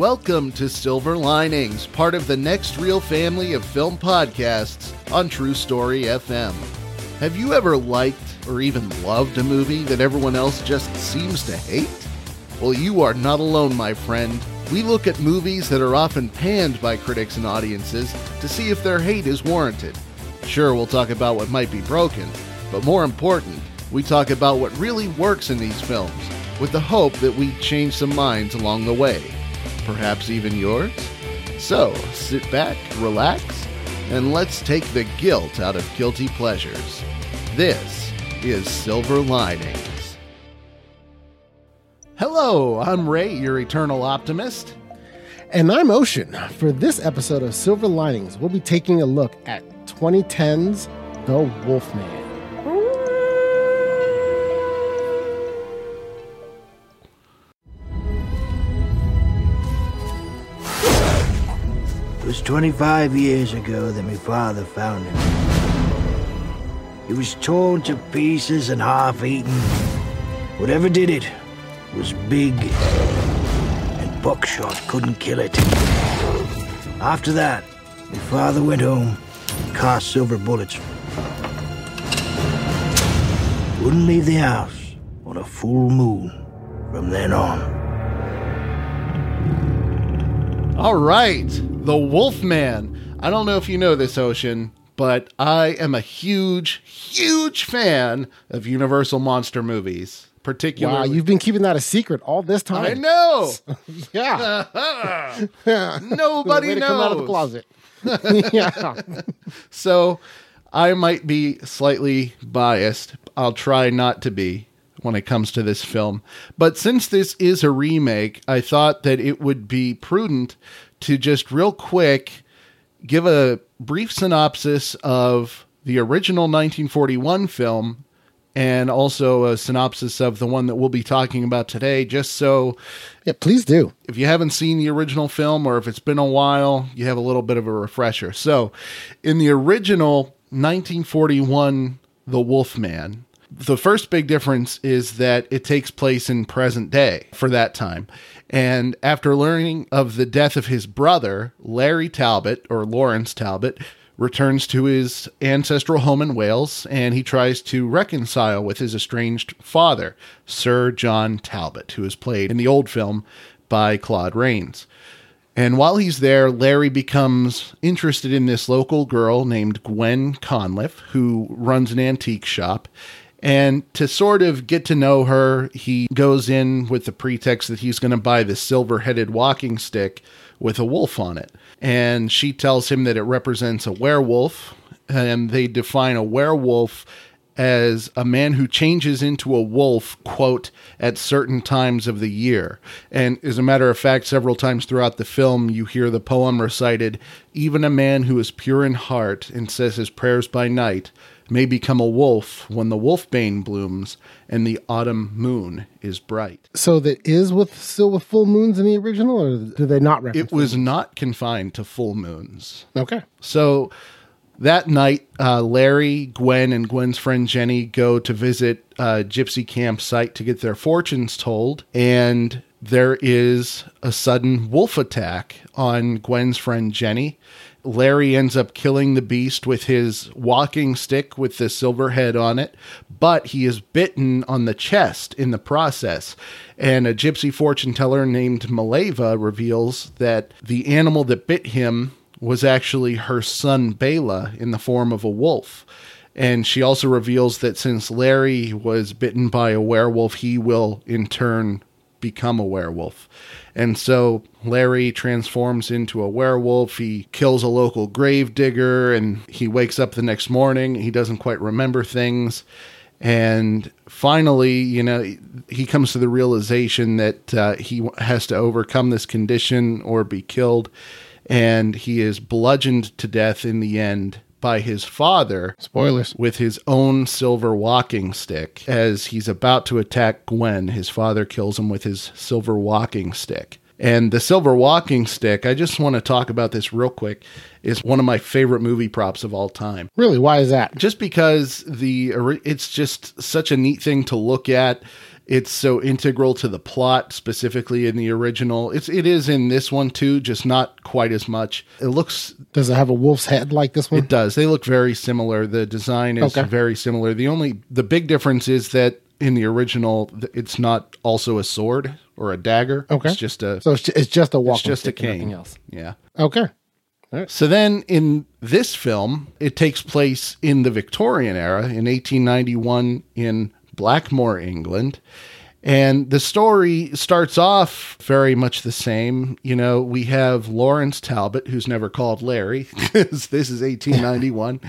Welcome to Silver Linings, part of the Next Reel family of film podcasts on TruStory FM. Have you ever liked or even loved a movie that everyone else just seems to hate? Well, you are not alone, my friend. We look at movies that are often panned by critics and audiences to see if their hate is warranted. Sure, we'll talk about what might be broken, but more important, we talk about what really works in these films, with the hope that we change some minds along the way perhaps even yours? So, sit back, relax, and let's take the guilt out of guilty pleasures. This is Silver Linings. Hello, I'm Ray, your eternal optimist. And I'm Ocean. For this episode of Silver Linings, we'll be taking a look at 2010's The Wolfman. Was 25 years ago that my father found him. He was torn to pieces and half eaten. Whatever did it was big, and buckshot couldn't kill it. After that, my father went home and cast silver bullets. wouldn't leave the house on a full moon from then on. All right, The Wolfman. I don't know if you know this, Ocean, but I am a huge, huge fan of Universal monster movies. Particularly. Wow, you've been keeping that a secret all this time. I know. Yeah. Nobody knows. come out of the closet. yeah. So I might be slightly biased. I'll try not to be when it comes to this film. But since this is a remake, I thought that it would be prudent to just real quick give a brief synopsis of the original 1941 film and also a synopsis of the one that we'll be talking about today, just so Yeah, please do. if you haven't seen the original film or if it's been a while, you have a little bit of a refresher. So, in the original 1941 The Wolfman, the first big difference is that it takes place in present day for that time. And after learning of the death of his brother, Larry Talbot or Lawrence Talbot returns to his ancestral home in Wales and he tries to reconcile with his estranged father, Sir John Talbot, who is played in the old film by Claude Rains. And while he's there, Larry becomes interested in this local girl named Gwen Conliffe, who runs an antique shop. And to sort of get to know her, he goes in with the pretext that he's going to buy the silver headed walking stick with a wolf on it. And she tells him that it represents a werewolf. And they define a werewolf as a man who changes into a wolf, quote, at certain times of the year. And as a matter of fact, several times throughout the film, you hear the poem recited even a man who is pure in heart and says his prayers by night may become a wolf when the wolfbane blooms and the autumn moon is bright. So that is with still with full moons in the original, or do they not? It was not confined to full moons. okay. So that night, uh, Larry, Gwen, and Gwen's friend Jenny go to visit a gypsy campsite to get their fortunes told. And there is a sudden wolf attack on Gwen's friend Jenny. Larry ends up killing the beast with his walking stick with the silver head on it, but he is bitten on the chest in the process. And a gypsy fortune teller named Maleva reveals that the animal that bit him was actually her son Bela in the form of a wolf. And she also reveals that since Larry was bitten by a werewolf, he will in turn become a werewolf. And so Larry transforms into a werewolf. He kills a local grave digger and he wakes up the next morning. He doesn't quite remember things. And finally, you know, he comes to the realization that uh, he has to overcome this condition or be killed. And he is bludgeoned to death in the end by his father Spoilers. with his own silver walking stick. As he's about to attack Gwen, his father kills him with his silver walking stick. And the silver walking stick, I just want to talk about this real quick, is one of my favorite movie props of all time Really? Why is that? just because the it's just such a neat thing to look at it's so integral to the plot specifically in the original it's it is in this one too just not quite as much it looks Does it have a wolf's head like this one? it does they look very similar the design is Okay. very similar the only the big difference is that in the original it's not also a sword or a dagger Okay. it's just a so it's, it's just a walking it's just a cane nothing else. yeah Okay. so then in this film, it takes place in the Victorian era in 1891 in Blackmoor, England. And the story starts off very much the same. You know, we have Lawrence Talbot, who's never called Larry, because this is 1891.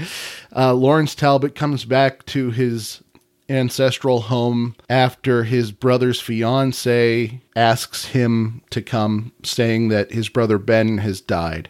uh, Lawrence Talbot comes back to his ancestral home after his brother's fiance asks him to come, saying that his brother Ben has died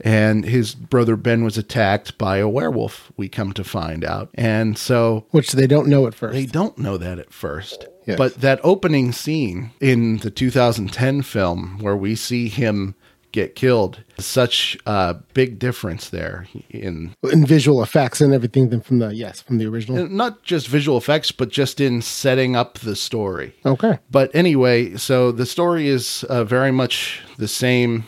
and his brother Ben was attacked by a werewolf, we come to find out. And so Which they don't know at first. they don't know that at first. Yes. But that opening scene in the 2010 film where we see him get killed, such a big difference there in in visual effects and everything than from the yes from the original. not just visual effects, but just in setting up the story. Okay. But anyway, so the story is uh, very much the same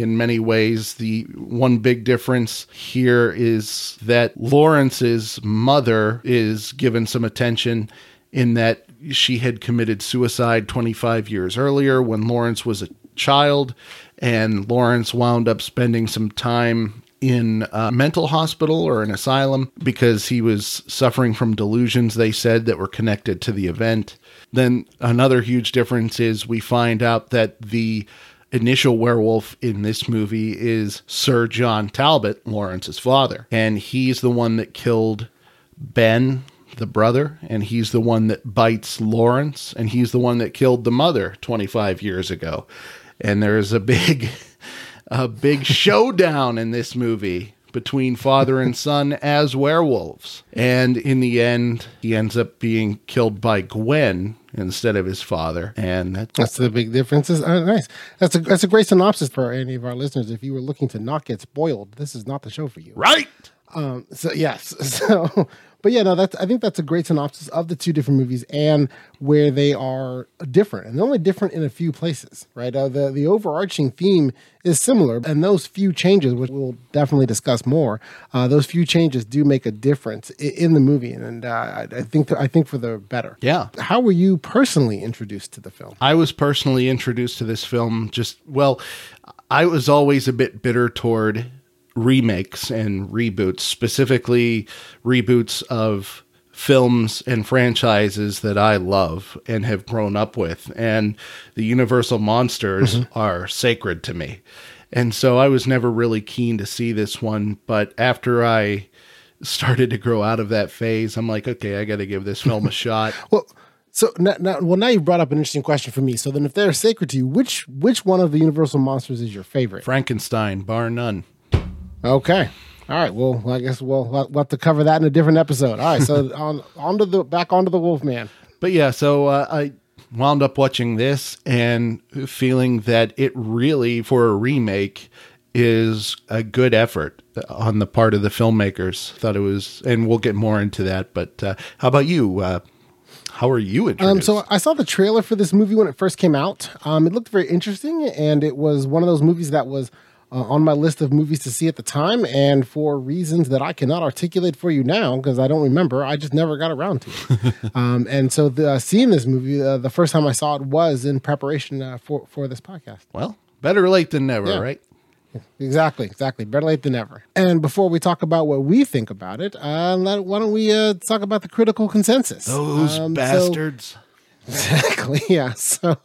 in many ways. The one big difference here is that Lawrence's mother is given some attention in that she had committed suicide 25 years earlier when Lawrence was a child, and Lawrence wound up spending some time in a mental hospital or an asylum because he was suffering from delusions, they said, that were connected to the event. Then another huge difference is we find out that the initial werewolf in this movie is Sir John Talbot, Lawrence's father. And he's the one that killed Ben, the brother, and he's the one that bites Lawrence, and he's the one that killed the mother 25 years ago. And there's a big a big showdown in this movie between father and son as werewolves. And in the end, he ends up being killed by Gwen instead of his father. And that's, That's the big differences. Uh, nice. That's a that's a great synopsis for any of our listeners. If you were looking to not get spoiled, this is not the show for you. right. Um, so yes, so but yeah, no, that's I think that's a great synopsis of the two different movies and where they are different, and they're only different in a few places, right? Uh, the the overarching theme is similar, and those few changes, which we'll definitely discuss more, uh, those few changes do make a difference i- in the movie, and uh, I, I think I think for the better. Yeah. How were you personally introduced to the film? I was personally introduced to this film just, well, I was always a bit bitter toward remakes and reboots, specifically reboots of films and franchises that I love and have grown up with. And the Universal monsters mm-hmm. are sacred to me. And so I was never really keen to see this one. But after I started to grow out of that phase, I'm like, okay, I got to give this film a shot. Well, so now, now, well, now you brought up an interesting question for me. So then, if they're sacred to you, which which one of the Universal monsters is your favorite? Frankenstein, bar none. Okay. All right. Well, I guess we'll, we'll have to cover that in a different episode. All right. So on onto the back onto the Wolfman. But yeah, so uh, I wound up watching this and feeling that it really, for a remake, is a good effort on the part of the filmmakers. Thought it was, and we'll get more into that. But uh, how about you? Uh, how are you introduced? Um, so I saw the trailer for this movie when it first came out. Um, it looked very interesting, and it was one of those movies that was uh, on my list of movies to see at the time. And for reasons that I cannot articulate for you now, because I don't remember, I just never got around to it. um, and so the, uh, seeing this movie, uh, the first time I saw it was in preparation uh, for for this podcast. well, better late than never, Yeah. right? Exactly, exactly. Better late than never. And before we talk about what we think about it, uh, let, why don't we uh, talk about the critical consensus? Those Um, so- bastards. Exactly. Yeah. So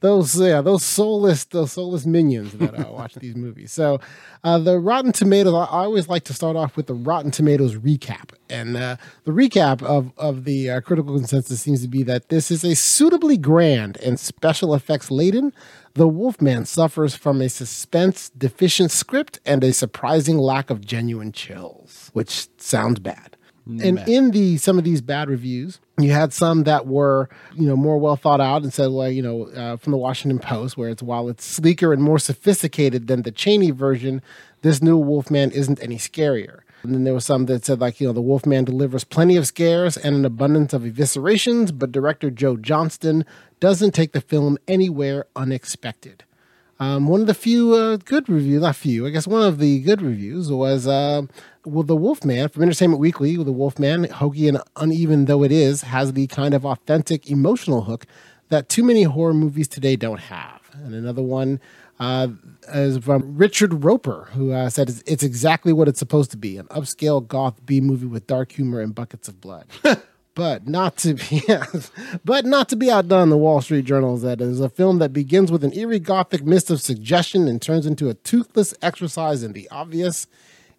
those yeah those soulless those soulless minions that uh, watch these movies. So uh, the Rotten Tomatoes. I, always like to start off with the Rotten Tomatoes recap, and uh, the recap of of the uh, critical consensus seems to be that this is a suitably grand and special effects laden. The Wolfman suffers from a suspense deficient script and a surprising lack of genuine chills, which sounds bad. And in the some of these bad reviews, you had some that were you know more well thought out and said, well, you know, uh, from the Washington Post, where it's while it's sleeker and more sophisticated than the Chaney version, this new Wolfman isn't any scarier. And then there was some that said like you know the Wolfman delivers plenty of scares and an abundance of eviscerations, but director Joe Johnston doesn't take the film anywhere unexpected. Um, one of the few uh, good reviews, not few, I guess one of the good reviews was, uh, well, The Wolfman from Entertainment Weekly, The Wolfman, hokey and uneven though it is, has the kind of authentic emotional hook that too many horror movies today don't have. And another one uh, is from Richard Roeper, who uh, said it's, it's exactly what it's supposed to be an upscale goth B movie with dark humor and buckets of blood. but not to be but not to be outdone the wall street journal that is a film that begins with an eerie gothic mist of suggestion and turns into a toothless exercise in the obvious.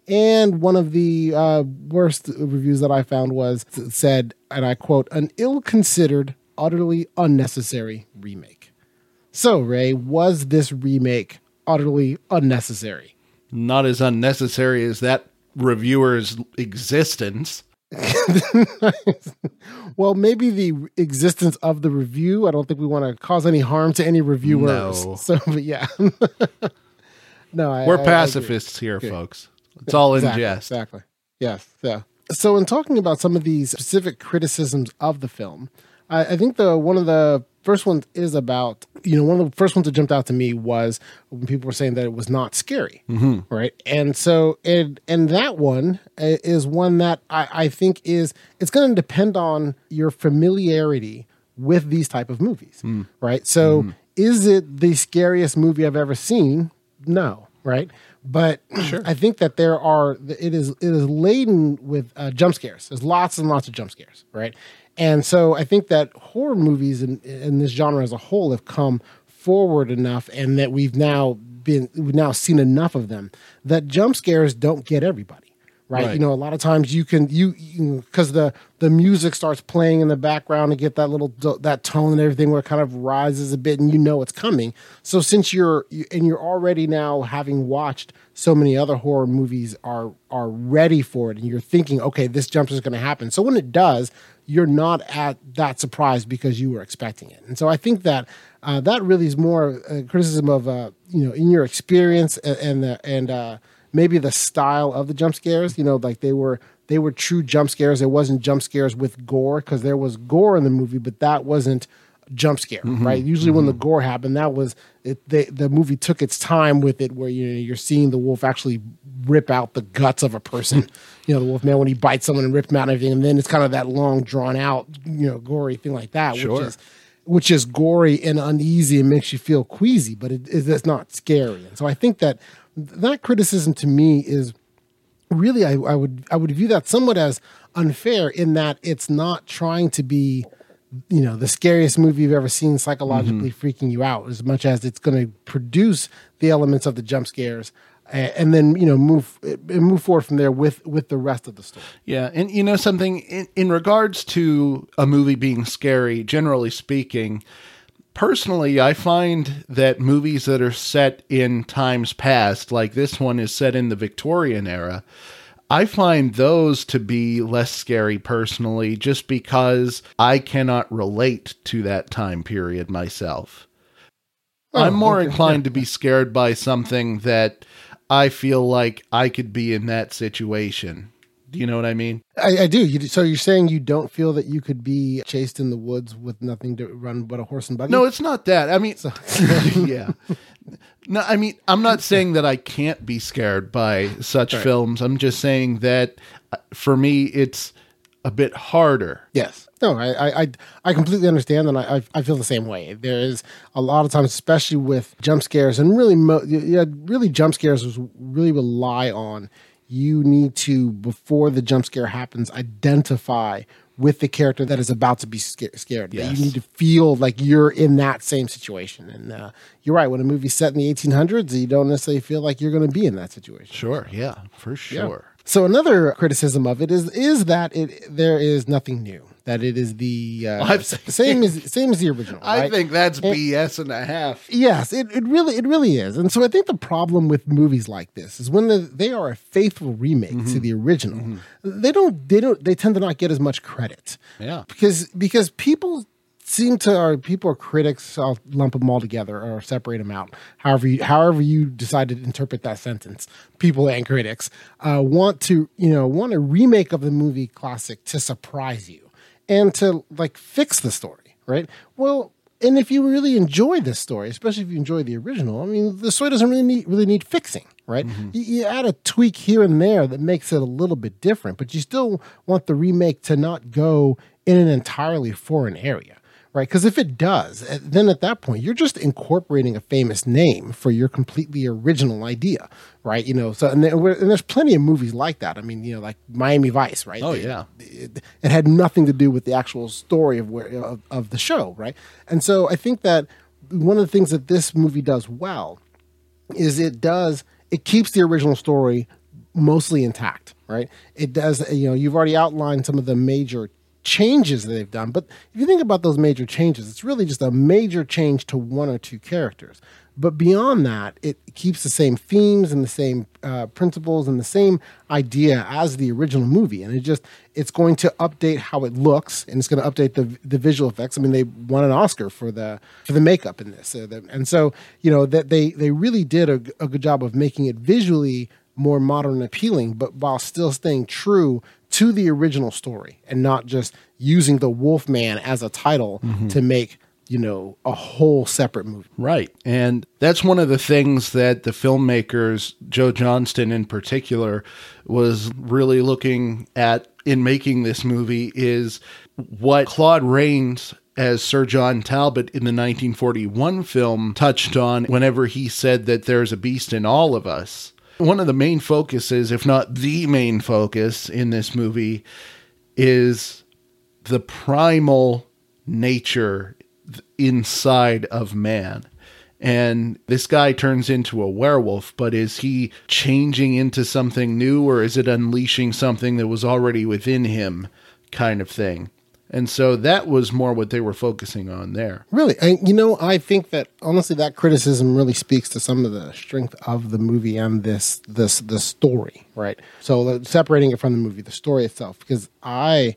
And one of the uh, worst reviews that i found was said and i quote an ill-considered utterly unnecessary remake. So ray was this remake utterly unnecessary? Not as unnecessary as that reviewer's existence. Well, maybe the existence of the review. I don't think we want to cause any harm to any reviewers. No. So, but yeah. no, I, We're I- I pacifists here, folks. It's all in Exactly, jest. Exactly. Yes. Yeah. So, in talking about some of these specific criticisms of the film, I, I think the one of the first one is about you know one of the first ones that jumped out to me was when people were saying that it was not scary, right? And so and and that one uh, is one that I, I think is it's going to depend on your familiarity with these type of movies, right? So is it the scariest movie I've ever seen? No, right? But I think that there are it is it is laden with uh, jump scares. There's lots and lots of jump scares, right? And so I think that horror movies in, in this genre as a whole have come forward enough, and that we've now been we've now seen enough of them that jump scares don't get everybody. Right? Right. you know, a lot of times you can you because the the music starts playing in the background to get that little that tone and everything where it kind of rises a bit and you know it's coming. So since you're and you're already now having watched so many other horror movies are are ready for it and you're thinking okay this jump is going to happen. So when it does, you're not at that surprised because you were expecting it. And so I think that uh, that really is more a criticism of uh, you know in your experience and and, the, and uh, maybe the style of the jump scares. You know, like they were they were true jump scares. It wasn't jump scares with gore because there was gore in the movie, but that wasn't jump scare, mm-hmm. right? Usually when the mm-hmm. gore happened, that was it. They, the movie took its time with it, where you know you're seeing the wolf actually rip out the guts of a person. you know, the wolf man when he bites someone and rips them out and everything, and then it's kind of that long, drawn out, you know, gory thing like that, Sure. which is which is gory and uneasy and makes you feel queasy, but it's not scary. And so I think that that criticism to me is really I, I would I would view that somewhat as unfair in that it's not trying to be you know the scariest movie you've ever seen psychologically mm-hmm. freaking you out as much as it's going to produce the elements of the jump scares and then you know move eh, move forward from there with with the rest of the story. Yeah, and you know something in, in regards to a movie being scary, generally speaking, personally, I find that movies that are set in times past, like this one is set in the Victorian era, I find those to be less scary personally, just because I cannot relate to that time period myself. Oh, I'm more okay. inclined to be scared by something that I feel like I could be in that situation. Do you know what I mean? I, I do. You, so you're saying you don't feel that you could be chased in the woods with nothing to run but a horse and buggy? No, it's not that. I mean, yeah. No, I mean, I'm not saying that I can't be scared by such films. I'm just saying that uh, for me, it's a bit harder. Yes. No, I, I, I- completely understand, and I, I, I feel the same way. There is a lot of times, especially with jump scares, and really, mo- yeah, really, jump scares was really rely on you need to before the jump scare happens identify with the character that is about to be sca- scared. That Yes. You need to feel like you're in that same situation. And uh, you're right. When a movie's set in the 1800s, you don't necessarily feel like you're going to be in that situation. Sure. Yeah, for sure. So another criticism of it is is that it there is nothing new. That it is the uh, same as same as the original. I right? think that's And- BS and a half. Yes, it, it really it really is. And so I think the problem with movies like this is when the, they are a faithful remake Mm-hmm. to the original, they don't they don't they tend to not get as much credit. Yeah. Because because people seem to are people are critics, I'll lump them all together or separate them out. However you however you decide to interpret that sentence. People and critics uh, want to, you know, want a remake of the movie classic to surprise you and to like fix the story, right? Well, and if you really enjoy this story, especially if you enjoy the original, I mean, the story doesn't really need really need fixing, right? You, you add a tweak here and there that makes it a little bit different, but you still want the remake to not go in an entirely foreign area, right? Because if it does, eh, then at that point you're just incorporating a famous name for your completely original idea, right? You know, so and, there, and there's plenty of movies like that. I mean, you know, like Miami Vice, right? Oh, They- yeah. it, it had nothing to do with the actual story of where of, of the show, right? And so I think that one of the things that this movie does well is it does it keeps the original story mostly intact, right? It does you know, you've already outlined some of the major changes that they've done, but if you think about those major changes, it's really just a major change to one or two characters. But beyond that, it keeps the same themes and the same uh, principles and the same idea as the original movie, and it just it's going to update how it looks and it's going to update the the visual effects. I mean, they won an Oscar for the for the makeup in this, and so you know that they they really did a, a good job of making it visually more modern and appealing, but while still staying true to the original story and not just using the Wolfman as a title mm-hmm. to make you know, a whole separate movie. Right. And that's one of the things that the filmmakers, Joe Johnston in particular, was really looking at in making this movie is what Claude Rains as Sir John Talbot in the 1941 film touched on whenever he said that there's a beast in all of us. One of the main focuses, if not the main focus in this movie, is the primal nature inside of man. And this guy turns into a werewolf, but is he changing into something new or is it unleashing something that was already within him, kind of thing? And so that was more what they were focusing on there. Really, I, you know, I think that honestly, that criticism really speaks to some of the strength of the movie and this this the story, right? So separating it from the movie, the story itself, because I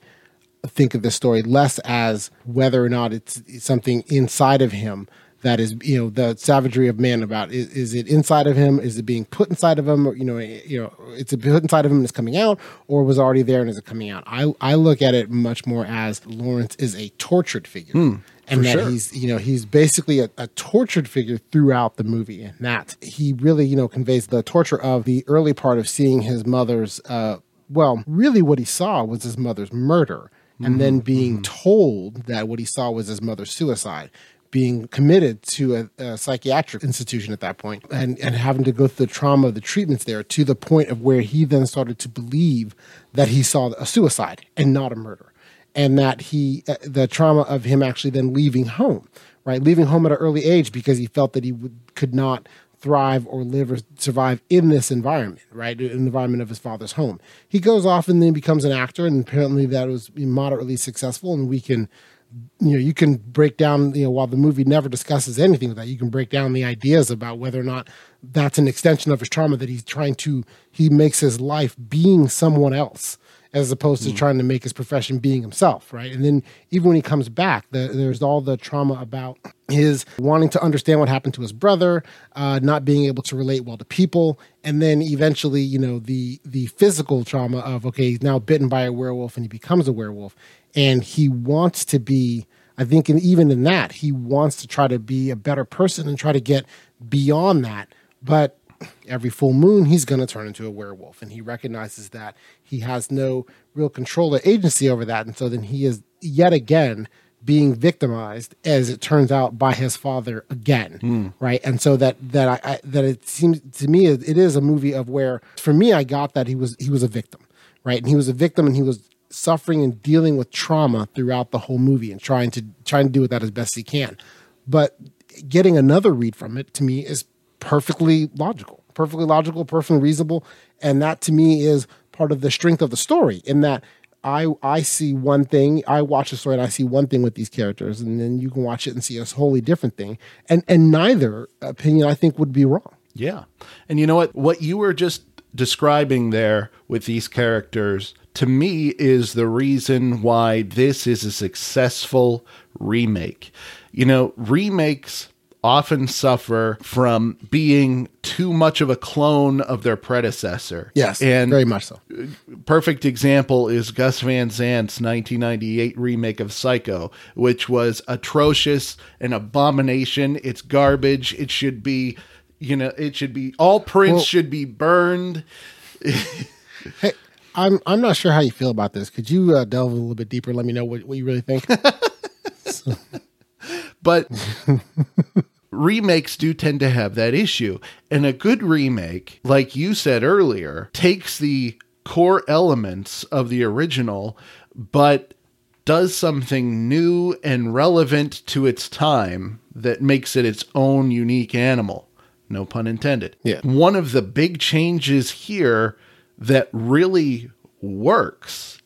think of the story less as whether or not it's something inside of him that is you know the savagery of man about is, is it inside of him? Is it being put inside of him? Or you know you know it's put inside of him and it's coming out or was already there and is it coming out? I i look at it much more as lawrence is a tortured figure. Hmm, and that sure. he's you know he's basically a, a tortured figure throughout the movie and that he really you know conveys the torture of the early part of seeing his mother's uh well really what he saw was his mother's murder and Mm-hmm. then being told that what he saw was his mother's suicide being committed to a, a psychiatric institution at that point and, and having to go through the trauma of the treatments there to the point of where he then started to believe that he saw a suicide and not a murder. And that he uh, the trauma of him actually then leaving home right? Leaving home at an early age because he felt that he would, could not thrive or live or survive in this environment right? In the environment of his father's home. He goes off and then becomes an actor and apparently that was moderately successful and we can you know you can break down you know while the movie never discusses anything with that you can break down the ideas about whether or not that's an extension of his trauma that he's trying to he makes his life being someone else as opposed to trying to make his profession being himself right? And then even when he comes back the, there's all the trauma about his wanting to understand what happened to his brother uh, not being able to relate well to people and then eventually you know the the physical trauma of okay he's now bitten by a werewolf and he becomes a werewolf and he wants to be i think and even in that he wants to try to be a better person and try to get beyond that. But every full moon he's going to turn into a werewolf. And he recognizes that he has no real control or agency over that. And so then he is yet again being victimized as it turns out by his father again hmm. right? And so that that I, I that it seems to me it it is a movie of where for me i got that he was he was a victim right? And he was a victim and he was suffering and dealing with trauma throughout the whole movie and trying to trying to do with that as best he can but getting another read from it to me is perfectly logical perfectly logical perfectly reasonable and that to me is part of the strength of the story in that I I see one thing, I watch a story and I see one thing with these characters, and then you can watch it and see a wholly different thing. And and neither opinion I think would be wrong. Yeah. And you know what? What you were just describing there with these characters, to me, is the reason why this is a successful remake. You know, remakes often suffer from being too much of a clone of their predecessor. Yes, And very much so. perfect example is Gus Van Sant's 1998 remake of Psycho, which was atrocious, an abomination. It's garbage. It should be, you know, it should be all prints Well- should be burned. Hey, I'm I'm not sure how you feel about this. Could you uh, delve a little bit deeper? Let me know what, what you really think. But remakes do tend to have that issue. And a good remake, like you said earlier, takes the core elements of the original, but does something new and relevant to its time that makes it its own unique animal. No pun intended. Yeah. One of the big changes here that really works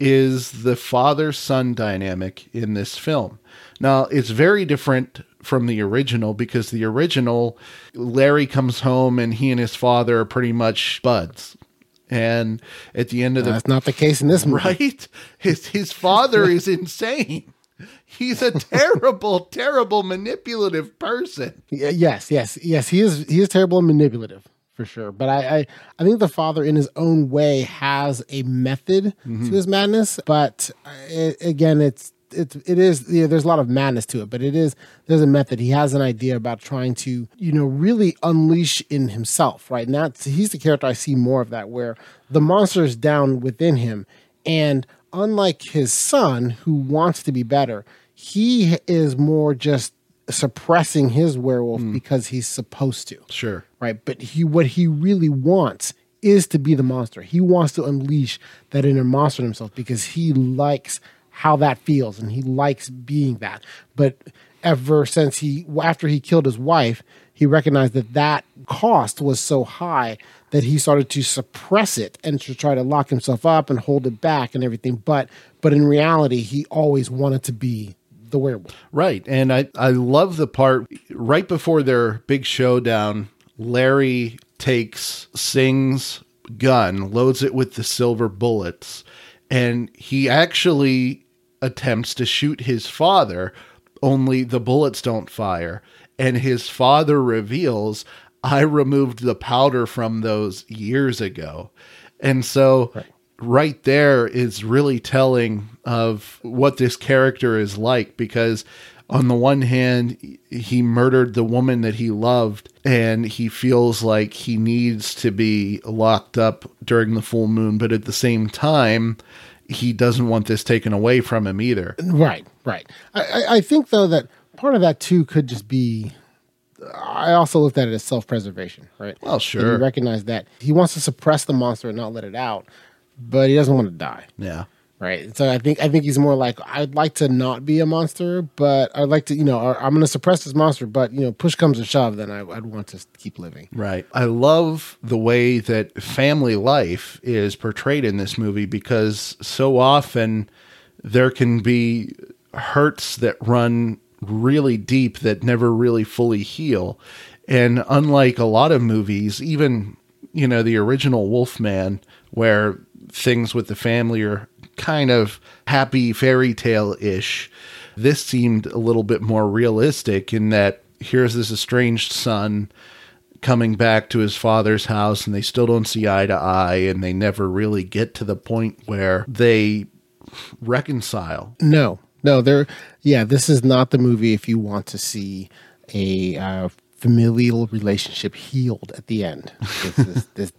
is the father son dynamic in this film. Now, it's very different from the original because the original, Larry comes home and he and his father are pretty much buds. And at the end of the That's not the case in this movie. right, his his father is insane. He's a terrible, terrible, manipulative person. Yes, yes, yes. He is he is terrible and manipulative for sure. But I I, I think the father, in his own way, has a method to his madness. But uh, it, again, it's it's it is you know, there's a lot of madness to it, but it is there's a method. He has an idea about trying to you know really unleash in himself, right? And that's he's the character I see more of that, where the monster is down within him, and unlike his son who wants to be better, he is more just suppressing his werewolf hmm. because he's supposed to Sure. right? But he what he really wants is to be the monster. He wants to unleash that inner monster in himself because he likes how that feels and he likes being that. But ever since he after he killed his wife, he recognized that that cost was so high that he started to suppress it and to try to lock himself up and hold it back and everything. But but in reality, he always wanted to be the werewolf. Right. And I, I love the part right before their big showdown, Larry takes Singh's gun, loads it with the silver bullets, and he actually attempts to shoot his father, only the bullets don't fire. And his father reveals, I removed the powder from those years ago. And so right there is really telling of what this character is like because on the one hand he murdered the woman that he loved and he feels like he needs to be locked up during the full moon but at the same time he doesn't want this taken away from him either Right, right. I, I, think though that part of that too could just be. I also looked at it as self preservation, right? Well, And sure. You recognize that he wants to suppress the monster and not let it out, but he doesn't want to die, yeah right? So I think I think he's more like I'd like to not be a monster, but I'd like to, you know, I'm going to suppress this monster, but you know, push comes to shove, then I, I'd want to keep living. Right. I love the way that family life is portrayed in this movie because so often there can be hurts that run really deep that never really fully heal. And unlike a lot of movies, even, you know, the original Wolfman, where things with the family are kind of happy fairy tale ish, this seemed a little bit more realistic in that here's this estranged son coming back to his father's house and they still don't see eye to eye and they never really get to the point where they reconcile. No, no, there. Yeah, this is not the movie if you want to see a uh, familial relationship healed at the end. This is, this,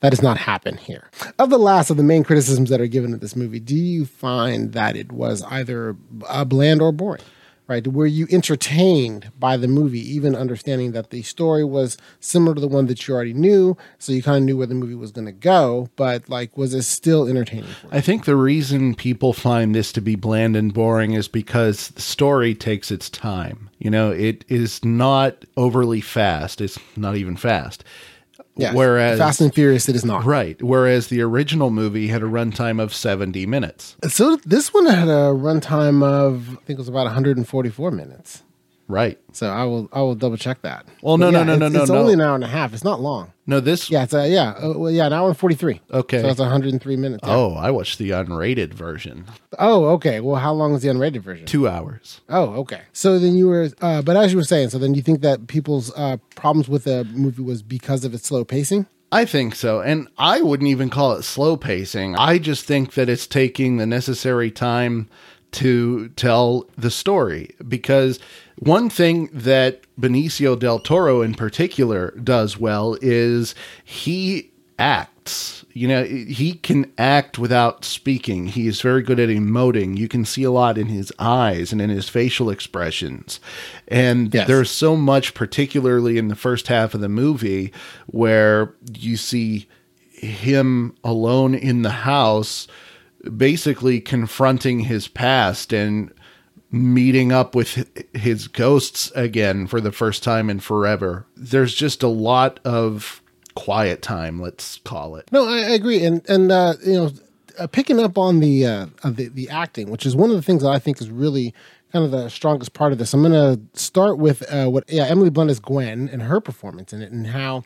that does not happen here. Of the last of the main criticisms that are given of this movie, do you find that it was either uh, bland or boring? Right? Were you entertained by the movie, even understanding that the story was similar to the one that you already knew, so you kind of knew where the movie was going to go? But like, was it still entertaining? I think the reason people find this to be bland and boring is because the story takes its time. You know, it is not overly fast. It's not even fast. Yeah. Whereas Fast and Furious, it is not. Right. Whereas the original movie had a runtime of 70 minutes. So this one had a runtime of I think it was about 144 minutes. Right. So I will I will double check that. Well, no, no, yeah, no, no, it's, no, It's no. only an hour and a half. It's not long. No, this. Yeah, it's a, yeah, uh, well, yeah, an hour and 43. Okay. so that's 103 minutes. yeah. Oh, I watched the unrated version. oh, okay. Well, how long is the unrated version? Two hours. Oh, okay. So then you were, uh, but as you were saying, so then you think that people's uh, problems with the movie was because of its slow pacing? I think so. And I wouldn't even call it slow pacing. I just think that it's taking the necessary time to tell the story. Because one thing that Benicio del Toro in particular does well is he acts. You know, he can act without speaking. He is very good at emoting. You can see a lot in his eyes and in his facial expressions. And Yes. there's so much, particularly in the first half of the movie, where you see him alone in the house, basically confronting his past and meeting up with his ghosts again for the first time in forever. There's just a lot of quiet time, let's call it. No, I, I agree, and and uh, you know, uh, picking up on the, uh, the the acting, which is one of the things that I think is really kind of the strongest part of this. I'm going to start with uh, what yeah Emily Blunt is Gwen and her performance in it, and how.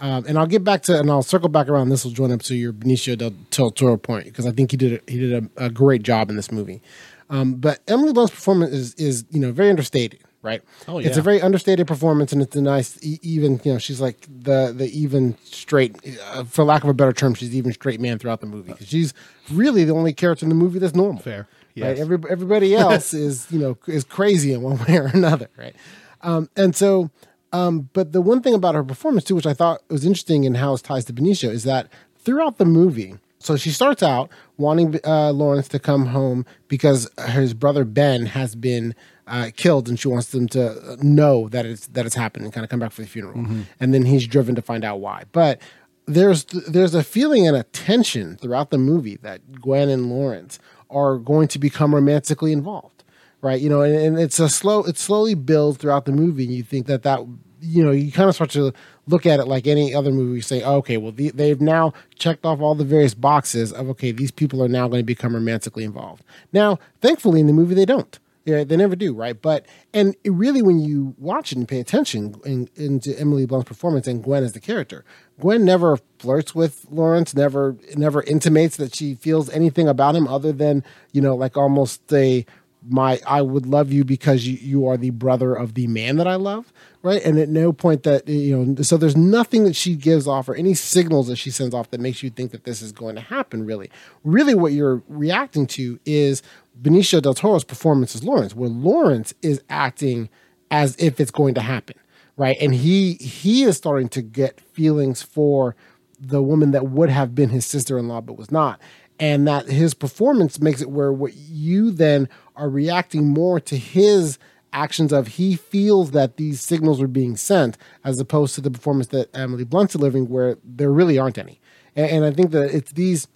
Um, and I'll get back to, and I'll circle back around. This will join up to your Benicio del, Toro point because I think he did a, he did a, a great job in this movie. Um, but Emily Blunt's performance is is you know very understated, right? Oh, yeah, It's a very understated performance, and it's a nice even. You know, she's like the the even straight, uh, for lack of a better term, she's even straight man throughout the movie. she's really the only character in the movie that's normal. Fair. Yes. Every, everybody else is you know is crazy in one way or another, right? Um, and so, um, but the one thing about her performance too, which I thought was interesting in how it ties to Benicio, is that throughout the movie, so she starts out wanting uh, Lawrence to come home because his brother Ben has been uh, killed, and she wants them to know that it's that it's happened and kind of come back for the funeral. And then he's driven to find out why. But there's there's a feeling and a tension throughout the movie that Gwen and Lawrence are going to become romantically involved, right? You know, and, and it's a slow it slowly builds throughout the movie. And you think that that you know you kind of start to look at it like any other movie. You say, oh, okay, well the, they've now checked off all the various boxes of okay, these people are now going to become romantically involved. Now, thankfully, in the movie they don't. Yeah, they never do, right? But and really, when you watch it and pay attention in, into Emily Blunt's performance and Gwen as the character, Gwen never flirts with Lawrence, never never intimates that she feels anything about him other than you know, like almost a my I would love you because you, you are the brother of the man that I love, right? And at no point that eh, you know, so there's nothing that she gives off or any signals that she sends off that makes you think that this is going to happen. Really, really, what you're reacting to is Benicio del Toro's performance as Lawrence, where Lawrence is acting as if it's going to happen, right? And he he is starting to get feelings for the woman that would have been his sister-in-law but was not and that his performance makes it where what you then are reacting more to his actions of he feels that these signals are being sent as opposed to the performance that Emily Blunt's delivering where there really aren't any. And, and I think that it's these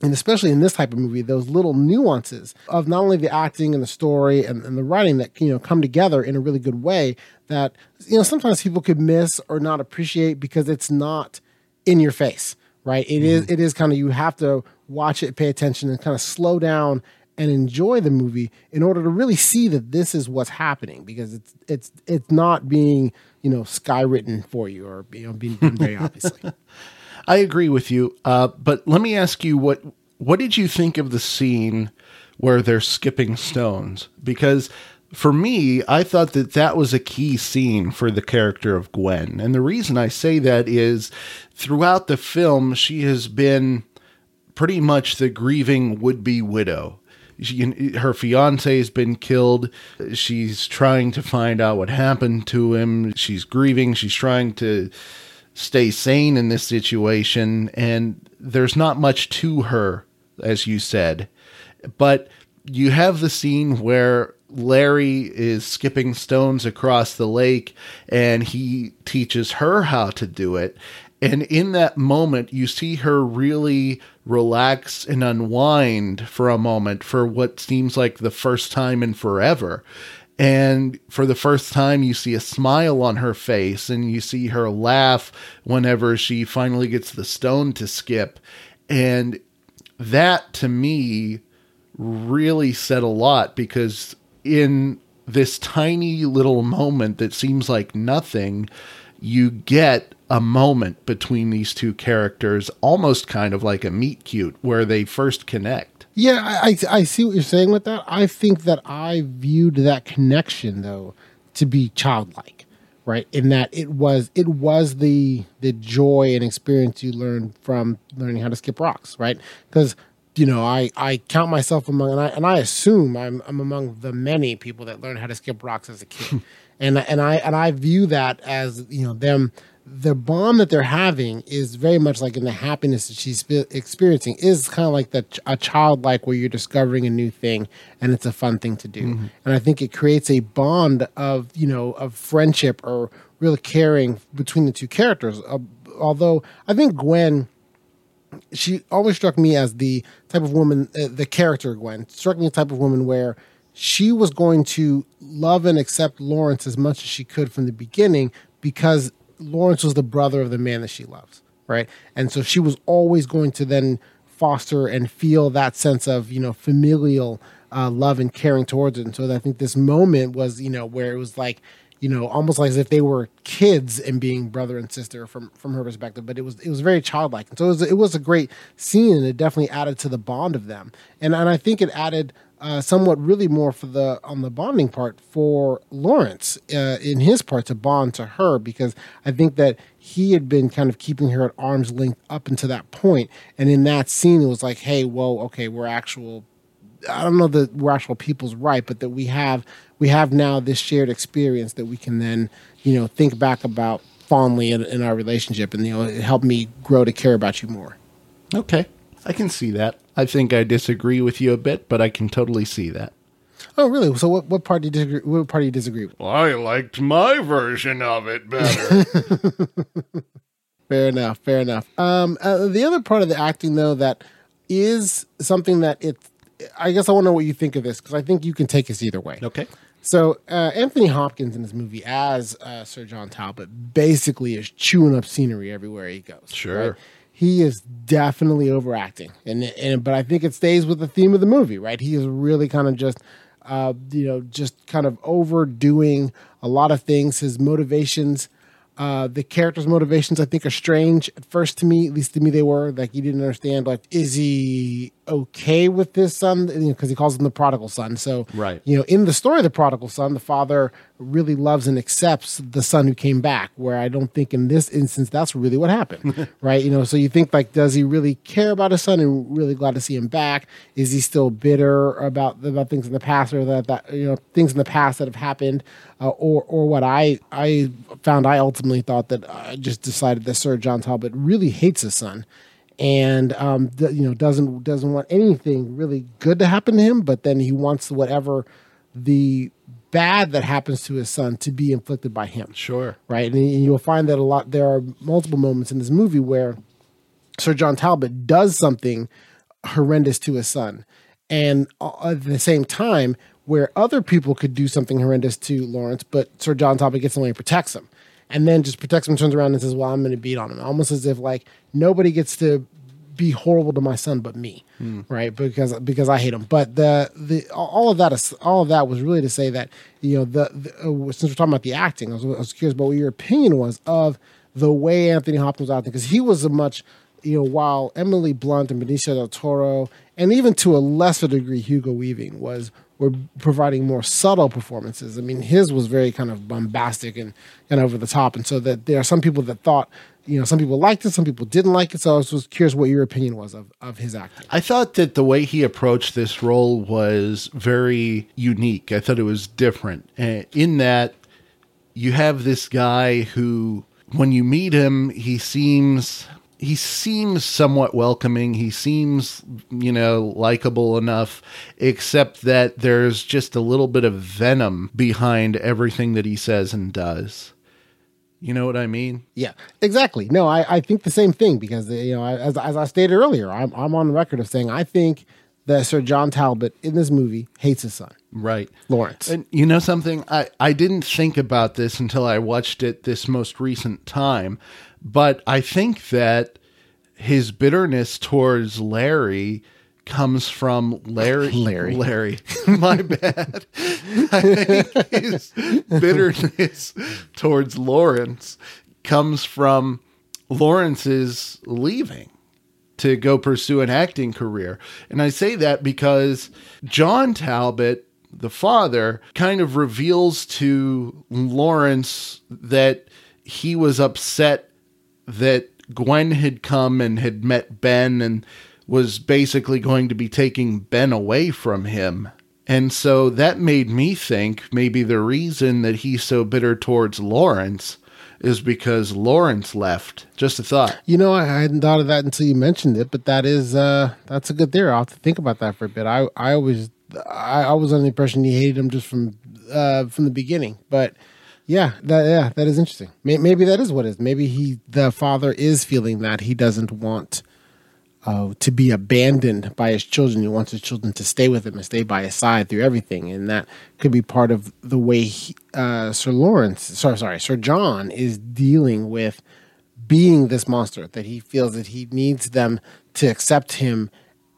and especially in this type of movie, those little nuances of not only the acting and the story and, and, the writing that you know come together in a really good way that you know sometimes people could miss or not appreciate because it's not in your face, right? It mm-hmm. is it is kind of you have to watch it, pay attention, and kind of slow down and enjoy the movie in order to really see that this is what's happening because it's it's it's not being you know skywritten for you or you know being, being very obviously. I agree with you, uh, but let me ask you what what did you think of the scene where they're skipping stones? Because for me, I thought that that was a key scene for the character of Gwen, and the reason I say that is throughout the film she has been pretty much the grieving would be widow. She, her fiance has been killed. She's trying to find out what happened to him. She's grieving. She's trying to stay sane in this situation. And there's not much to her, as you said. But you have the scene where Larry is skipping stones across the lake and he teaches her how to do it. And in that moment, you see her really relax and unwind for a moment for what seems like the first time in forever. And for the first time, you see a smile on her face and you see her laugh whenever she finally gets the stone to skip. And that to me really said a lot because in this tiny little moment that seems like nothing, you get a moment between these two characters, almost kind of like a meet cute, where they first connect. Yeah, I, I see what you're saying with that. I think that I viewed that connection though to be childlike, right? In that it was it was the the joy and experience you learned from learning how to skip rocks, right? Because you know, I, I count myself among and I and I assume I'm I'm among the many people that learn how to skip rocks as a kid. and and I and I view that as you know them the bond that they're having is very much like in the happiness that she's experiencing is kind of like that a childlike where you're discovering a new thing and it's a fun thing to do mm-hmm. and i think it creates a bond of you know of friendship or real caring between the two characters uh, although i think gwen she always struck me as the type of woman uh, the character gwen struck me the type of woman where she was going to love and accept lawrence as much as she could from the beginning because Lawrence was the brother of the man that she loves, right? And so she was always going to then foster and feel that sense of you know familial uh, love and caring towards it. And so I think this moment was you know where it was like you know almost like as if they were kids and being brother and sister from from her perspective. But it was it was very childlike. And so it was, it was a great scene and it definitely added to the bond of them. And and I think it added uh, somewhat really more for the on the bonding part for Lawrence uh, in his part to bond to her because I think that he had been kind of keeping her at arm's length up until that point, and in that scene it was like, hey, whoa, okay, we're actual I don't know that we're actual people's right, but that we have we have now this shared experience that we can then you know think back about fondly in, in our relationship, and you know it helped me grow to care about you more. Okay. I can see that. I think I disagree with you a bit, but I can totally see that. Oh, really? So what what part do you disagree? What part do you disagree with? I liked my version of it better. Fair enough. Fair enough. Um, uh, the other part of the acting, though, that is something that it. I guess I want to know what you think of this because I think you can take us either way. okay. So uh, Anthony Hopkins in this movie as uh, Sir John Talbot basically is chewing up scenery everywhere he goes. Sure. right? He is definitely overacting, and and but I think it stays with the theme of the movie, right? He is really kind of just, uh, you know, just kind of overdoing a lot of things. His motivations. Uh, the character's motivations, I think, are strange at first to me. At least to me, they were like you didn't understand. Like, is he okay with this son? Because you know, he calls him the prodigal son. So, Right. you know, in the story of the prodigal son, the father really loves and accepts the son who came back. Where I don't think in this instance that's really what happened, right? You know, so you think like, does he really care about his son and really glad to see him back? Is he still bitter about about things in the past or that that you know things in the past that have happened, uh, or or what I I found I ultimately thought that I just decided that Sir John Talbot really hates his son and um, th- you know doesn't doesn't want anything really good to happen to him, but then he wants whatever the bad that happens to his son to be inflicted by him. Sure. Right, and you'll find that a lot. There are multiple moments in this movie where Sir John Talbot does something horrendous to his son, and uh, at the same time, where other people could do something horrendous to Lawrence, but Sir John Talbot gets away and protects him, and then just protects him, turns around and says, "Well, I'm going to beat on him," almost as if like nobody gets to be horrible to my son but me, right? Because because I hate him. But the the all of that is all of that was really to say that you know the, the uh, since we're talking about the acting, I was, I was curious about what your opinion was of the way Anthony Hopkins acting because he was a much you know while Emily Blunt and Benicio del Toro and even to a lesser degree Hugo Weaving was were providing more subtle performances. I mean, his was very kind of bombastic and, and over the top. And so that there are some people that thought, you know, some people liked it, some people didn't like it. So I was just curious what your opinion was of, of his acting. I thought that the way he approached this role was very unique. I thought it was different. Uh, in that you have this guy who when you meet him, he seems he seems somewhat welcoming. He seems, you know, likable enough, except that there's just a little bit of venom behind everything that he says and does. You know what I mean? Yeah, exactly. No, I, I think the same thing because you know, as, as I stated earlier, I'm I'm on the record of saying I think that Sir John Talbot in this movie hates his son, Right. Lawrence. And you know something? I, I didn't think about this until I watched it this most recent time, but I think that his bitterness towards Larry comes from Larry. Larry. Larry. My bad. I think his bitterness towards Lawrence comes from Lawrence's leaving to go pursue an acting career. And I say that because John Talbot, the father, kind of reveals to Lawrence that he was upset that Gwen had come and had met Ben and was basically going to be taking Ben away from him. And so that made me think maybe the reason that he's so bitter towards Lawrence is because Lawrence left. Just a thought. You know, I hadn't thought of that until you mentioned it, but that is uh that's a good theory. I'll have to think about that for a bit. I I always I, I was under the impression he hated him just from uh from the beginning, but yeah, that yeah, that is interesting. May- Maybe that is what is. Maybe he the father is feeling that he doesn't want uh, to be abandoned by his children. He wants his children to stay with him and stay by his side through everything, and that could be part of the way he, uh, Sir Lawrence, sorry, sorry, Sir John is dealing with being this monster. That he feels that he needs them to accept him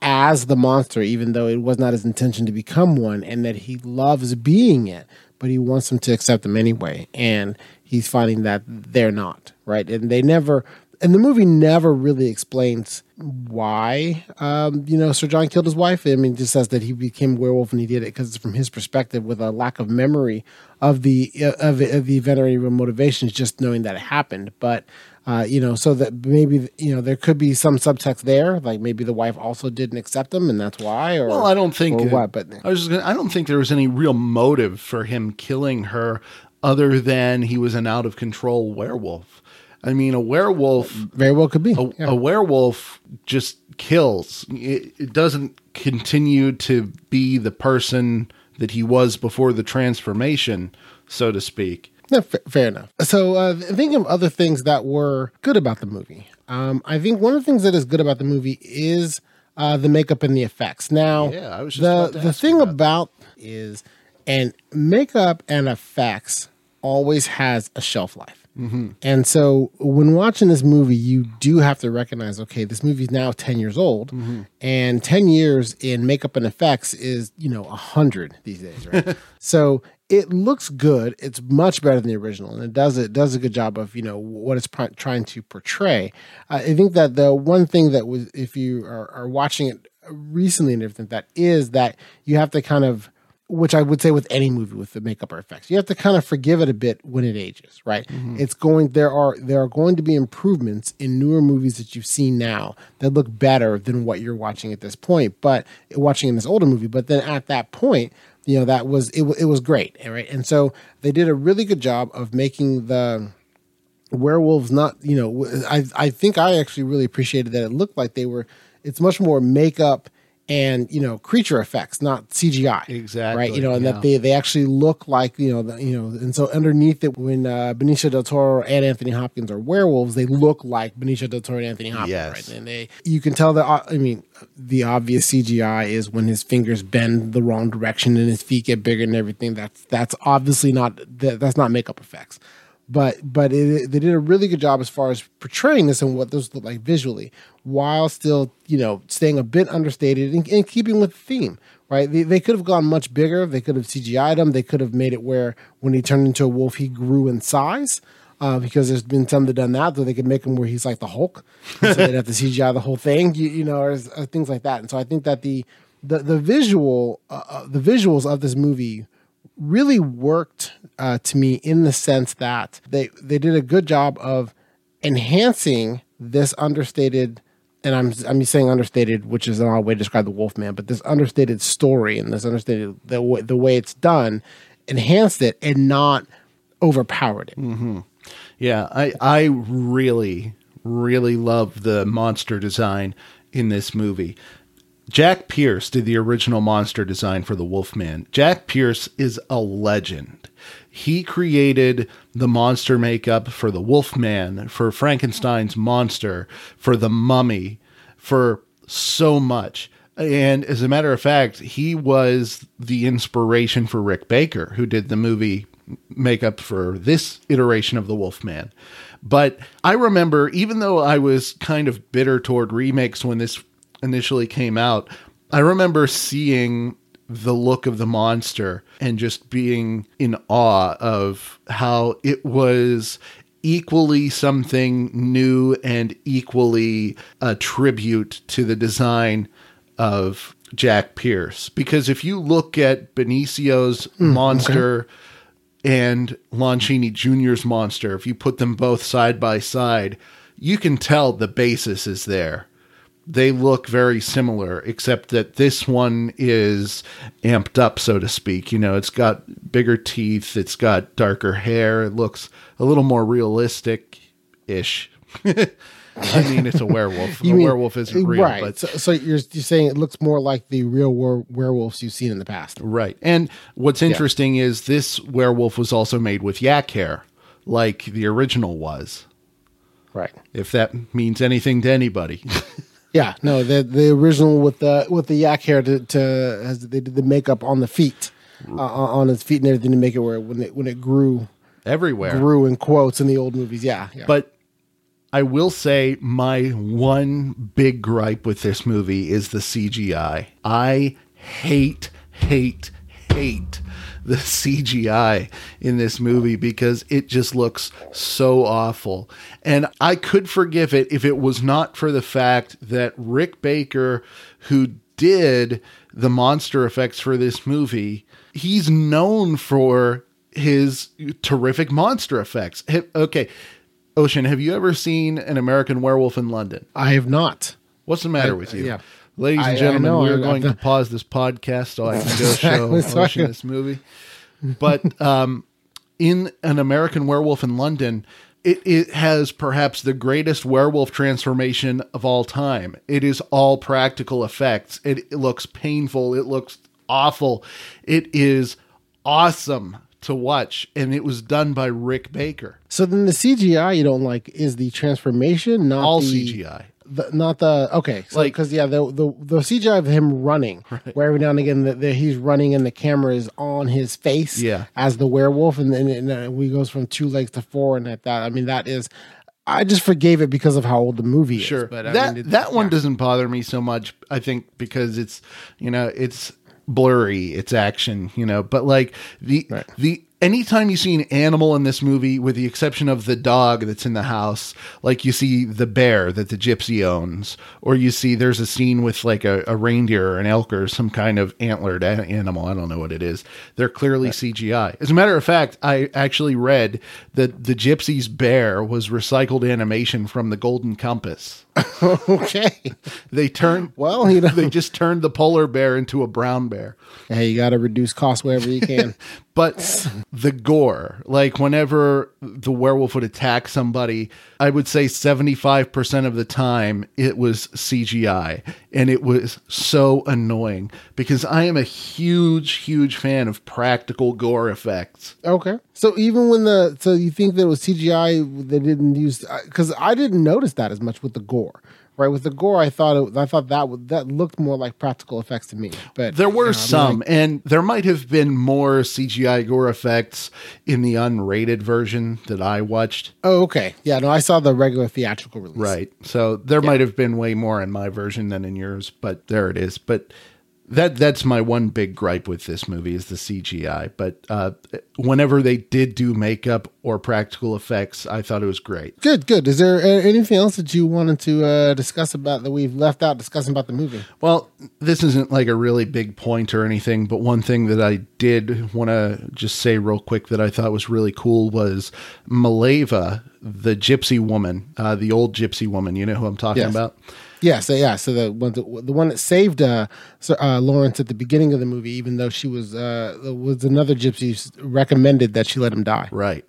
as the monster, even though it was not his intention to become one, and that he loves being it, but he wants them to accept him anyway. And he's finding that they're not right, and they never. And the movie never really explains why, um, you know, Sir John killed his wife. I mean, it just says that he became a werewolf and he did it because it's from his perspective with a lack of memory of the of, of the event or any real motivations, just knowing that it happened. But Uh, you know, so that maybe you know there could be some subtext there, like maybe the wife also didn't accept him, and that's why. Or Well, I don't think it- what, but I was just gonna, I don't think there was any real motive for him killing her other than he was an out of control werewolf. I mean, a werewolf very well could be. a, yeah. a werewolf just kills. It, it doesn't continue to be the person that he was before the transformation, so to speak. No, fa- fair enough. So, uh, thinking of other things that were good about the movie, um, I think one of the things that is good about the movie is uh, the makeup and the effects. Now, Yeah, I was just the the thing about about is, and makeup and effects always has a shelf life. And so when watching this movie, you do have to recognize, okay, this movie is now 10 years old and 10 years in makeup and effects is, you know, 100 these days, right? so it looks good. It's much better than the original and it does it does a good job of, you know, what it's pr- trying to portray. Uh, I think that the one thing that was, if you are, are watching it recently and everything, that is that you have to kind of which I would say with any movie with the makeup or effects, you have to kind of forgive it a bit when it ages, right? Mm-hmm. It's going there are there are going to be improvements in newer movies that you've seen now that look better than what you're watching at this point, but watching in this older movie. But then at that point, you know that was it. It was great, right? And so they did a really good job of making the werewolves not you know i i think i actually really appreciated that it looked like they were it's much more makeup and you know creature effects not cgi Exactly, right you know and yeah. that they they actually look like you know the, you know and so underneath it when uh benicio del toro and anthony hopkins are werewolves they look like benicio del toro and anthony hopkins Yes. right and they you can tell that uh, i mean the obvious cgi is when his fingers bend the wrong direction and his feet get bigger and everything that's that's obviously not that, that's not makeup effects but but it, they did a really good job as far as portraying this and what those look like visually, while still you know staying a bit understated and, and keeping with the theme. Right? They, they could have gone much bigger. They could have CGI'd him. They could have made it where when he turned into a wolf, he grew in size. Uh, because there's been some that done that, so they could make him where he's like the Hulk, so they'd have to CGI the whole thing, you, you know, or, or things like that. And so I think that the the the visual uh, uh, the visuals of this movie really worked uh, to me in the sense that they they did a good job of enhancing this understated and I'm I'm saying understated, which is an odd way to describe the Wolfman, but this understated story and this understated the way, the way it's done enhanced it and not overpowered it. Yeah, I I really really love the monster design in this movie. Jack Pierce did the original monster design for the Wolfman. Jack Pierce is a legend. He created the monster makeup for the Wolfman, for Frankenstein's monster, for the mummy, for so much. And as a matter of fact, he was the inspiration for Rick Baker, who did the movie makeup for this iteration of the Wolfman. But I remember, even though I was kind of bitter toward remakes when this initially came out, I remember seeing the look of the monster and just being in awe of how it was equally something new and equally a tribute to the design of Jack Pierce. Because if you look at Benicio's hmm, monster and Lon Chaney Jr.'s monster, if you put them both side by side, you can tell the basis is there. They look very similar, except that this one is amped up, so to speak. You know, it's got bigger teeth, it's got darker hair, it looks a little more realistic ish. I mean, it's a werewolf. a You mean- werewolf isn't real, right? but so, so you're you're saying it looks more like the real were- werewolves you've seen in the past. Right. And what's interesting is this werewolf was also made with yak hair, like the original was, Right. if that means anything to anybody. Yeah, no, the the original with the with the yak hair to, to as they did the makeup on the feet, uh, on his feet and everything to make it where when it when it grew Everywhere. grew in quotes in the old movies. Yeah, yeah. But I will say my one big gripe with this movie is the CGI. I hate, hate, hate the CGI in this movie because it just looks so awful. And I could forgive it if it was not for the fact that Rick Baker, who did the monster effects for this movie, he's known for his terrific monster effects. Okay, Ocean, have you ever seen an American Werewolf in London? I have not. What's the matter I- with you? yeah. Ladies I- I and gentlemen, know, we're going to pause this podcast so I can go show. Ocean this movie. But um, in an American Werewolf in London, it, it has perhaps the greatest werewolf transformation of all time. It is all practical effects. It, it looks painful. It looks awful. It is awesome to watch, and it was done by Rick Baker. So then the CGI you don't like is the transformation, not All the, CGI. The, not the okay, so Like- because yeah, the, the the CGI of him running, where every now and again the, the, he's running and the camera is on his face, Yeah. as the werewolf, and then and, uh, we goes from two legs to four, and at that, I mean that is, I just forgave it because of how old the movie is. Sure, but I that mean, it- that one yeah. doesn't bother me so much. I think because it's you know it's blurry, it's action, you know. But like the Right. the anytime you see an animal in this movie, with the exception of the dog that's in the house, like you see the bear that the gypsy owns, or you see there's a scene with like a, a reindeer or an elk or some kind of antlered a- animal. I don't know what it is. They're clearly CGI. As a matter of fact, I actually read that the gypsy's bear was recycled animation from the Golden Compass. okay. They turned Well, you know, they just turned the polar bear into a brown bear. hey, you got to reduce costs wherever you can. But the gore, like whenever the werewolf would attack somebody, I would say 75% of the time it was CGI. And it was so annoying because I am a huge, huge fan of practical gore effects. Okay. So even when the so you think that it was CGI, they didn't use uh, because I didn't notice that as much with the gore. Right with the gore, I thought it, I thought that that looked more like practical effects to me. But There were you know, some, like- and there might have been more CGI gore effects in the unrated version that I watched. oh, okay. Yeah, no, I saw the regular theatrical release. Right. So there might have been way more in my version than in yours, but there it is. But that that's my one big gripe with this movie is the CGI. But uh, whenever they did do makeup or practical effects, I thought it was great. Good, good. Is there uh, anything else that you wanted to uh, discuss about that we've left out discussing about the movie? Well, this isn't like a really big point or anything, but one thing that I did want to just say real quick that I thought was really cool was Maleva, the gypsy woman, uh, the old gypsy woman. You know who I'm talking Yes. about? Yeah, so yeah, so the one the, the one that saved uh, uh, Lawrence at the beginning of the movie, even though she was uh, was another gypsy recommended that she let him die. Right.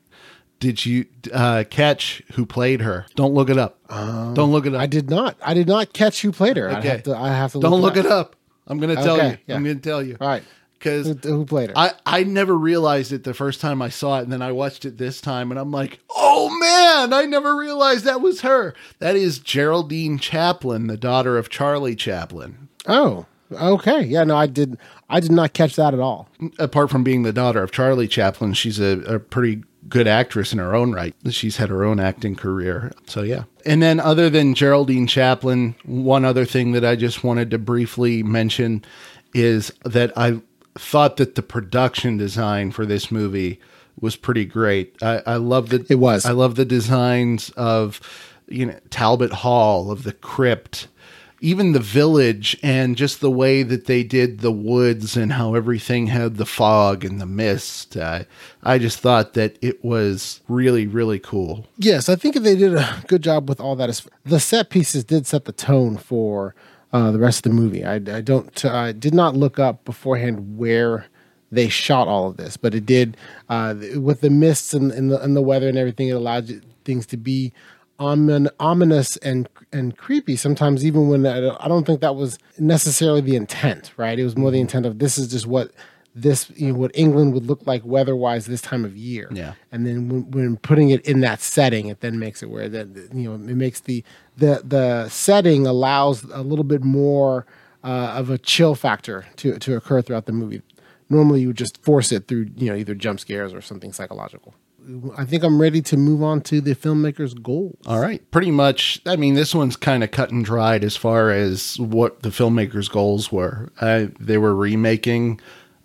Did you uh, catch who played her? Don't look it up. Don't look it up. Um, I did not. I did not catch who played her. I Okay. have to. I have to. Don't look up. it up. I'm going to tell Okay, you. yeah. I'm going to tell you. All right. Because Who, who played her? I, I never realized it the first time I saw it, and then I watched it this time, and I'm like, oh man, I never realized that was her. That is Geraldine Chaplin, the daughter of Charlie Chaplin. oh, okay. Yeah, no, I did. I did not catch that at all. Apart from being the daughter of Charlie Chaplin, she's a, a pretty good actress in her own right. She's had her own acting career. So, yeah. And then, other than Geraldine Chaplin, one other thing that I just wanted to briefly mention is that I thought that the production design for this movie was pretty great. I, I love the It was. I love the designs of you know Talbot Hall of the crypt, even the village, and just the way that they did the woods and how everything had the fog and the mist. Uh, I just thought that it was really really cool. Yes, I think they did a good job with all that. The set pieces did set the tone for uh, the rest of the movie. I, I don't. I did not look up beforehand where they shot all of this, but it did uh, with the mists and, and the and the weather and everything. It allowed things to be omin, ominous and and creepy. Sometimes even when I don't think that was necessarily the intent. Right? It was more the intent of this is just what this you know what England would look like weather wise this time of year Yeah. and then when, when putting it in that setting it then makes it where that you know it makes the the the setting allows a little bit more uh, of a chill factor to to occur throughout the movie normally you would just force it through you know either jump scares or something psychological i think i'm ready to move on to the filmmaker's goals All right. Pretty much. I mean, this one's kind of cut and dried as far as what the filmmakers' goals were. Uh, they were remaking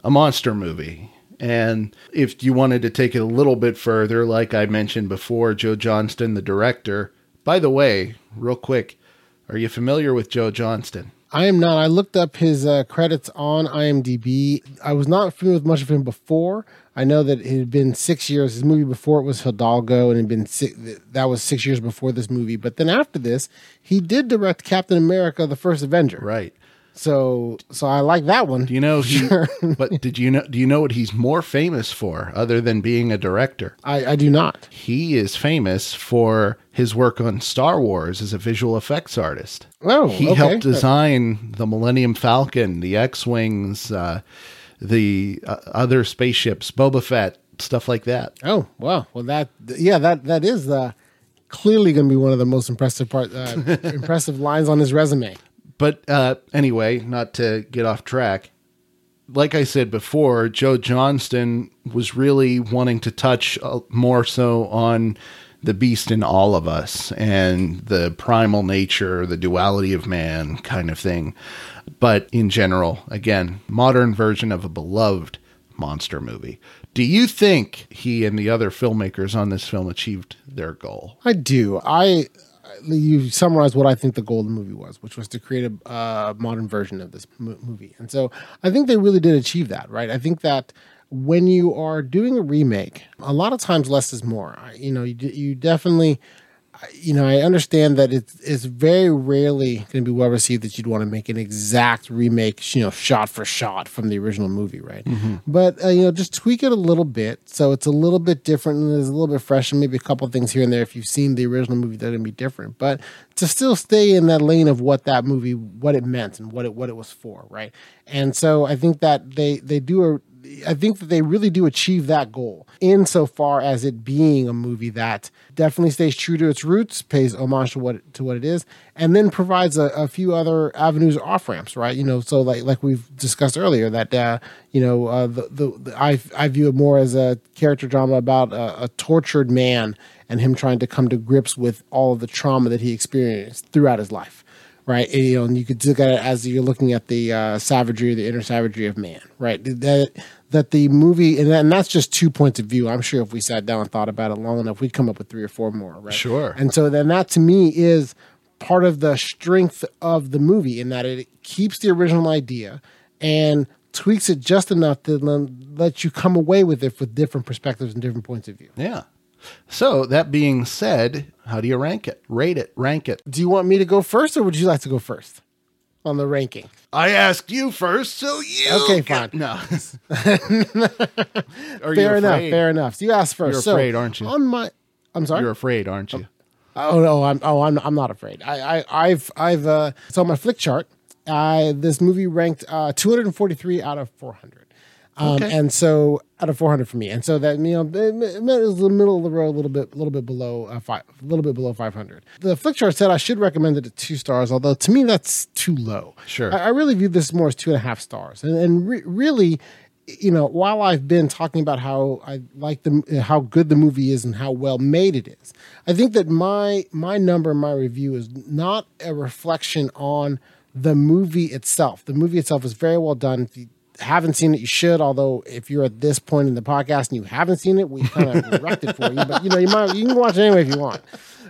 a monster movie. And if you wanted to take it a little bit further, like I mentioned before, Joe Johnston, the director. By the way, real quick, are you familiar with Joe Johnston? I am not. I looked up his uh, credits on IMDb. I was not familiar with much of him before. I know that it had been six years. His movie before it was Hidalgo, and had been six, that was six years before this movie. But then after this, he did direct Captain America: The First Avenger. Right. So, so I like that one. Do you know he? Sure. but did you know? Do you know what he's more famous for, other than being a director? I, I do not. He is famous for his work on Star Wars as a visual effects artist. Oh, he okay. helped design the Millennium Falcon, the X-wings, uh, the uh, other spaceships, Boba Fett, stuff like that. Oh, wow. Well, that yeah, that that is uh, clearly going to be one of the most impressive part, uh, impressive lines on his resume. But uh, anyway, not to get off track. Like I said before, Joe Johnston was really wanting to touch uh, more so on the beast in all of us and the primal nature, the duality of man kind of thing. But in general, again, modern version of a beloved monster movie. Do you think he and the other filmmakers on this film achieved their goal? I do. I you summarized what I think the goal of the movie was, which was to create a modern version of this mo- movie, and so I think they really did achieve that. Right? I think that when you are doing a remake, a lot of times less is more. You know, you you definitely. You know, I understand that it's it's very rarely going to be well received that you'd want to make an exact remake, you know, shot for shot from the original movie, right? But uh, you know, just tweak it a little bit so it's a little bit different and there's a little bit fresh and maybe a couple of things here and there. If you've seen the original movie, to be different. But to still stay in that lane of what that movie, what it meant and what it what it was for, right? And so I think that they they do a I think that they really do achieve that goal insofar as it being a movie that definitely stays true to its roots, pays homage to what to what it is, and then provides a, a few other avenues or off ramps, right? You know, so like like we've discussed earlier, that uh, you know uh, the, the the I I view it more as a character drama about a, a tortured man and him trying to come to grips with all of the trauma that he experienced throughout his life right? And, you know, and you could look at it as you're looking at the uh, savagery, the inner savagery of man, right? That that the movie, and, that, and that's just two points of view. I'm sure if we sat down and thought about it long enough, we'd come up with three or four more, right? Sure. And so then that to me is part of the strength of the movie in that it keeps the original idea and tweaks it just enough to let you come away with it with different perspectives and different points of view. Yeah. So that being said, how do you rank it? Rate it, rank it. Do you want me to go first, or would you like to go first on the ranking? I asked you first, so you Okay, get- fine. No. Are you fair enough. Fair enough. So you asked first. You're So, afraid, aren't you? On my, I'm sorry. You're afraid, aren't you? oh no, I'm. Oh, I'm. I'm not afraid. I. I I've. I've. Uh, so on my Flickchart, I this movie ranked uh, 243 out of 400. Um, Okay. And so out of 400 for me, and so that you know it, was the middle of the road, a little bit, a little bit below uh, five, a little bit below 500. The Flickchart said I should recommend it at two stars, although to me that's too low. Sure. I, I really view this more as two and a half stars, and, and re- really, you know, while I've been talking about how I like the how good the movie is and how well made it is, I think that my my number, my review is not a reflection on the movie itself. The movie itself is very well done. You haven't seen it, you should. Although, if you're at this point in the podcast and you haven't seen it, we kind of wrecked it for you. But you know, you might you can watch it anyway if you want,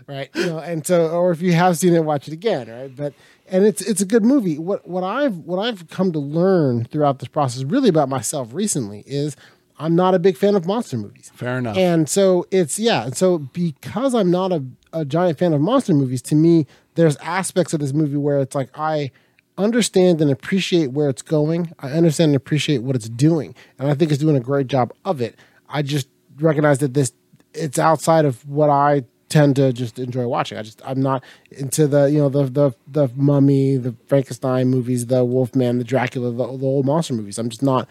right? You know, and so, or if you have seen it, watch it again, right? But and it's it's a good movie. What what I've what I've come to learn throughout this process, really about myself recently, is I'm not a big fan of monster movies. Fair enough. And so it's yeah. And so because I'm not a, a giant fan of monster movies, to me, there's aspects of this movie where it's like I understand and appreciate where it's going. I understand and appreciate what it's doing, and I think it's doing a great job of it. I just recognize that this it's outside of what I tend to just enjoy watching. I just I'm not into the you know the the the Mummy, the Frankenstein movies, the Wolfman, the Dracula, the, the old monster movies. I'm just not.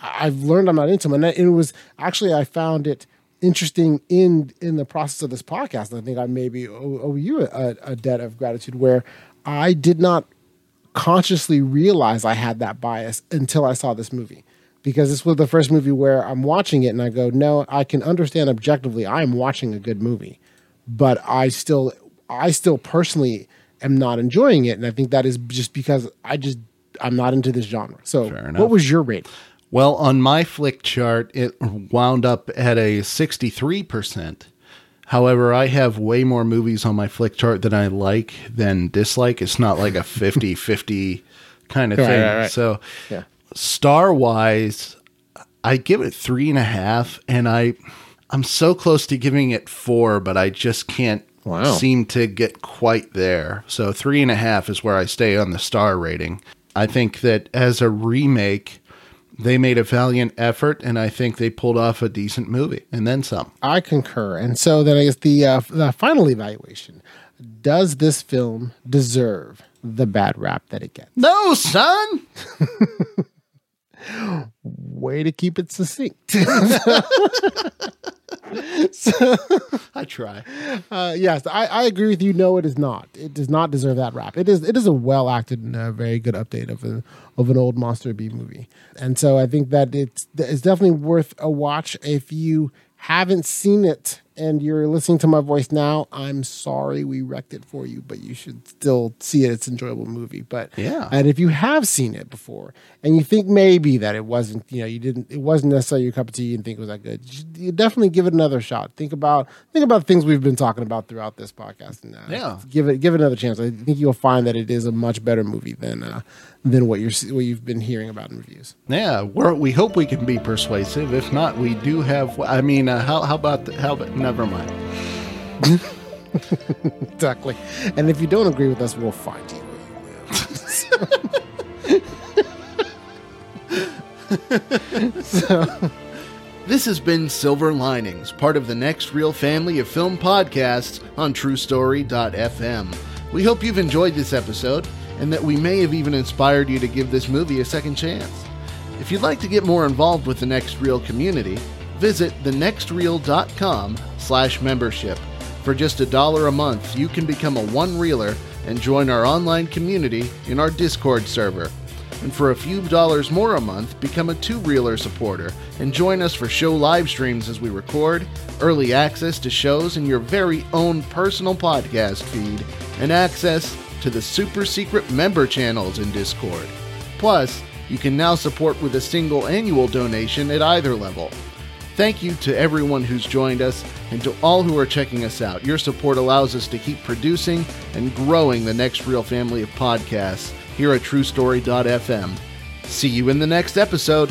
I've learned I'm not into them, and it was actually I found it interesting in in the process of this podcast. I think I maybe owe, owe you a, a debt of gratitude where I did not consciously realize I had that bias until I saw this movie. Because this was the first movie where I'm watching it and I go, no, I can understand objectively I am watching a good movie, but I still, I still personally am not enjoying it, and I think that is just because I just I'm not into this genre. So, what was your rate? Well, on my Flickchart, it wound up at a 63%. However, I have way more movies on my Flickchart that I like than dislike. It's not like a 50 50 kind of Right, thing. right, right. So, Yeah. star wise, I give it three and a half, and I I'm so close to giving it four, but I just can't Wow. seem to get quite there. So three and a half is where I stay on the star rating. I think that as a remake, they made a valiant effort, and I think they pulled off a decent movie, and then some. I concur. And so then I guess the uh, the final evaluation: Does this film deserve the bad rap that it gets? No, son. Way to keep it succinct. I try. Uh, yes, I, I agree with you. No, it is not. It does not deserve that rap. It is it is a well acted and a very good update of a of an old Monster B movie, and so I think that it's it's definitely worth a watch if you haven't seen it and you're listening to my voice now. I'm sorry we wrecked it for you, but you should still see it. It's an enjoyable movie. But Yeah. and if you have seen it before and you think maybe that it wasn't, you know, you didn't, it wasn't necessarily your cup of tea and think it was that good, you, you definitely give it another shot. Think about think about things we've been talking about throughout this podcast. And, uh, Yeah. give it give it another chance. I think you'll find that it is a much better movie than uh, than what you're what you've been hearing about in reviews. Yeah, we're, we hope we can be persuasive. If not, we do have. I mean, uh, how how about the, how about never mind. Exactly. And if you don't agree with us, we'll find you where you live. so. This has been Silver Linings, part of the Next Reel family of film podcasts on TruStory.fm. We hope you've enjoyed this episode and that we may have even inspired you to give this movie a second chance. If you'd like to get more involved with the Next Reel community, visit thenextreel.com slash membership. For just a dollar a month, you can become a one-reeler and join our online community in our Discord server. And for a few dollars more a month, become a two reeler supporter and join us for show live streams as we record, early access to shows in your very own personal podcast feed, and access to the super secret member channels in Discord. Plus, you can now support with a single annual donation at either level. Thank you to everyone who's joined us and to all who are checking us out. Your support allows us to keep producing and growing the Next Reel family of podcasts here at TruStory.fm. See you in the next episode.